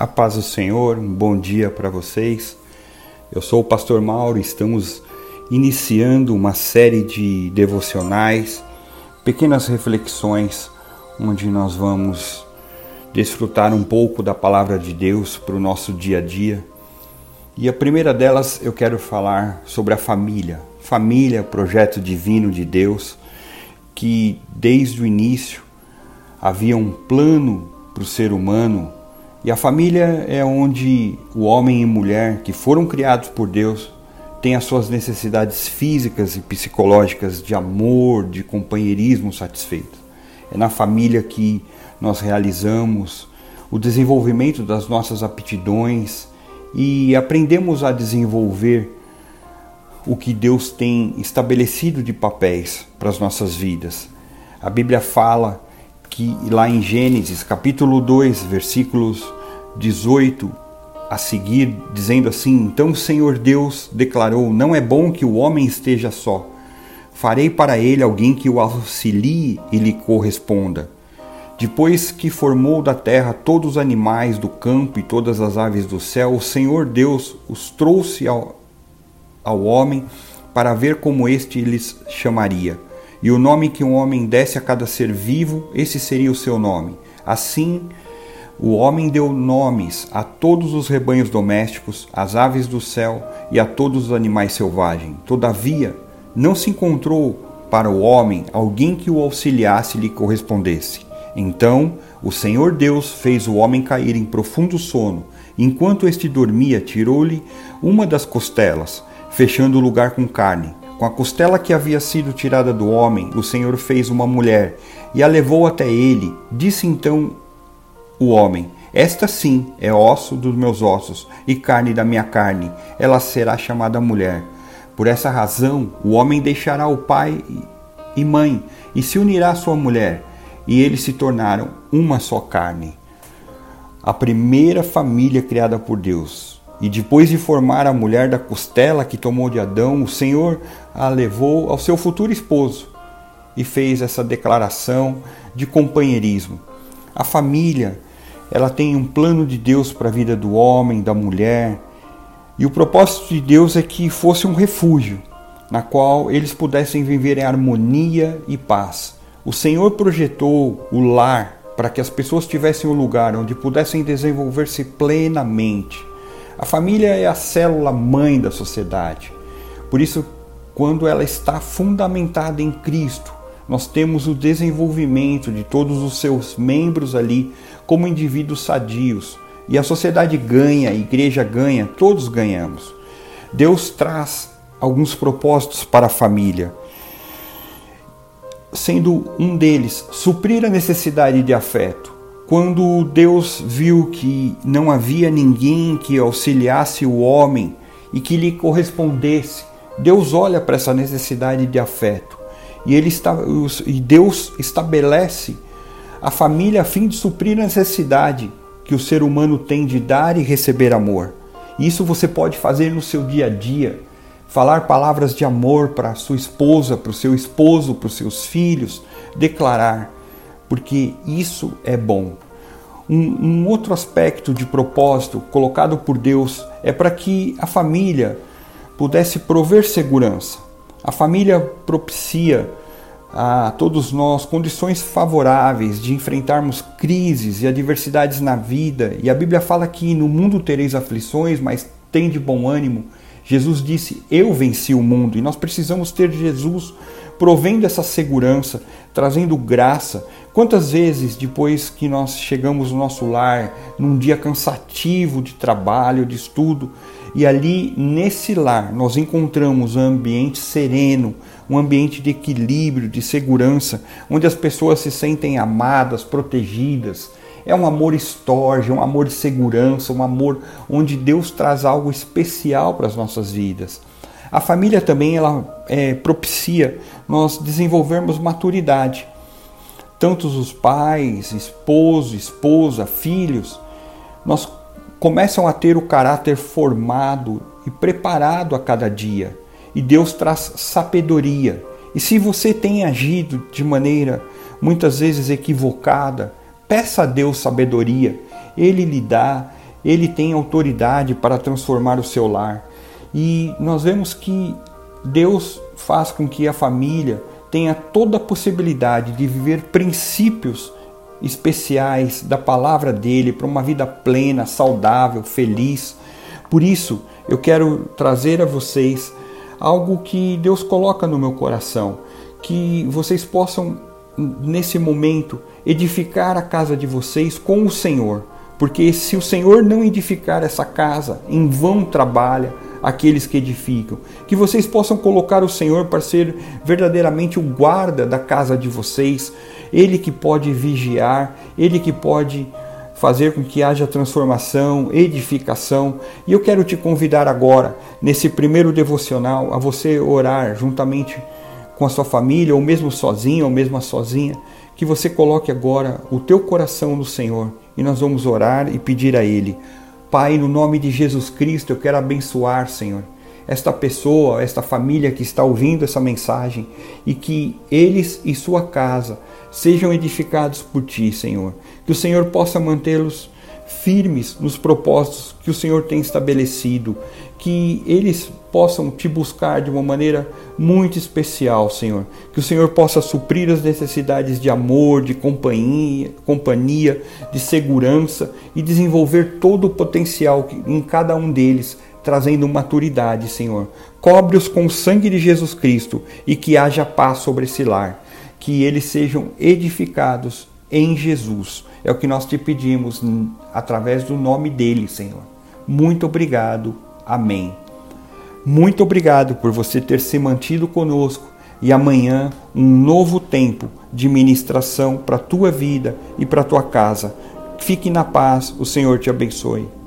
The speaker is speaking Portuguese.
A paz do Senhor, um bom dia para vocês. Eu sou o pastor Mauro estamos iniciando uma série de devocionais, pequenas reflexões, onde nós vamos desfrutar um pouco da palavra de Deus para o nosso dia a dia. E a primeira delas eu quero falar sobre a família. Família, projeto divino de Deus, que desde o início havia um plano para o ser humano e a família é onde o homem e mulher que foram criados por Deus têm as suas necessidades físicas e psicológicas de amor, de companheirismo satisfeitas. É na família que nós realizamos o desenvolvimento das nossas aptidões e aprendemos a desenvolver o que Deus tem estabelecido de papéis para as nossas vidas. A Bíblia fala que lá em Gênesis, capítulo 2, versículos 18 a seguir, dizendo assim: Então o Senhor Deus declarou: Não é bom que o homem esteja só. Farei para ele alguém que o auxilie e lhe corresponda. Depois que formou da terra todos os animais do campo e todas as aves do céu, o Senhor Deus os trouxe ao, ao homem para ver como este lhes chamaria. E o nome que um homem desse a cada ser vivo, esse seria o seu nome. Assim, o homem deu nomes a todos os rebanhos domésticos, às aves do céu e a todos os animais selvagens. Todavia, não se encontrou para o homem alguém que o auxiliasse e lhe correspondesse. Então, o Senhor Deus fez o homem cair em profundo sono. Enquanto este dormia, tirou-lhe uma das costelas, fechando o lugar com carne. Com a costela que havia sido tirada do homem, o Senhor fez uma mulher e a levou até ele. Disse então o homem: Esta sim é osso dos meus ossos e carne da minha carne. Ela será chamada mulher. Por essa razão, o homem deixará o pai e mãe e se unirá à sua mulher, e eles se tornaram uma só carne. A primeira família criada por Deus e depois de formar a mulher da costela que tomou de Adão, o Senhor a levou ao seu futuro esposo e fez essa declaração de companheirismo. A família, ela tem um plano de Deus para a vida do homem, da mulher, e o propósito de Deus é que fosse um refúgio na qual eles pudessem viver em harmonia e paz. O Senhor projetou o lar para que as pessoas tivessem um lugar onde pudessem desenvolver-se plenamente a família é a célula mãe da sociedade. Por isso, quando ela está fundamentada em Cristo, nós temos o desenvolvimento de todos os seus membros ali como indivíduos sadios. E a sociedade ganha, a igreja ganha, todos ganhamos. Deus traz alguns propósitos para a família, sendo um deles suprir a necessidade de afeto. Quando Deus viu que não havia ninguém que auxiliasse o homem e que lhe correspondesse, Deus olha para essa necessidade de afeto e, ele está, e Deus estabelece a família a fim de suprir a necessidade que o ser humano tem de dar e receber amor. Isso você pode fazer no seu dia a dia. Falar palavras de amor para sua esposa, para o seu esposo, para os seus filhos, declarar porque isso é bom. Um, um, outro aspecto de propósito colocado por Deus é para que a família pudesse prover segurança. A família propicia a todos nós condições favoráveis de enfrentarmos crises e adversidades na vida. E a Bíblia fala que no mundo tereis aflições, mas tem de bom ânimo. Jesus disse: Eu venci o mundo. E nós precisamos ter Jesus provendo essa segurança, trazendo graça. Quantas vezes depois que nós chegamos no nosso lar, num dia cansativo de trabalho, de estudo, e ali nesse lar nós encontramos um ambiente sereno, um ambiente de equilíbrio, de segurança, onde as pessoas se sentem amadas, protegidas. É um amor estorge, um amor de segurança, um amor onde Deus traz algo especial para as nossas vidas. A família também ela é, propicia nós desenvolvermos maturidade. Tanto os pais, esposo, esposa, filhos, nós começam a ter o caráter formado e preparado a cada dia. E Deus traz sabedoria. E se você tem agido de maneira muitas vezes equivocada, peça a Deus sabedoria. Ele lhe dá Ele tem autoridade para transformar o seu lar. E nós vemos que Deus faz com que a família tenha toda a possibilidade de viver princípios especiais da palavra dele para uma vida plena, saudável, feliz. Por isso, eu quero trazer a vocês algo que Deus coloca no meu coração, que vocês possam nesse momento edificar a casa de vocês com o Senhor, porque se o Senhor não edificar essa casa, em vão trabalha aqueles que edificam. Que vocês possam colocar o Senhor para ser verdadeiramente o guarda da casa de vocês, ele que pode vigiar, ele que pode fazer com que haja transformação, edificação. E eu quero te convidar agora, nesse primeiro devocional, a você orar juntamente com a sua família, ou mesmo sozinho, ou mesmo sozinha, que você coloque agora o teu coração no Senhor e nós vamos orar e pedir a Ele. Pai, no nome de Jesus Cristo, eu quero abençoar, Senhor, esta pessoa, esta família que está ouvindo essa mensagem e que eles e sua casa sejam edificados por Ti, Senhor. Que o Senhor possa mantê-los firmes nos propósitos que o Senhor tem estabelecido, que eles possam te buscar de uma maneira muito especial, Senhor. Que o Senhor possa suprir as necessidades de amor, de companhia, companhia, de segurança e desenvolver todo o potencial em cada um deles, trazendo maturidade, Senhor. Cobre-os com o sangue de Jesus Cristo e que haja paz sobre esse lar, que eles sejam edificados em Jesus. É o que nós te pedimos através do nome dele, Senhor. Muito obrigado. Amém. Muito obrigado por você ter se mantido conosco e amanhã um novo tempo de ministração para a tua vida e para a tua casa. Fique na paz, o Senhor te abençoe.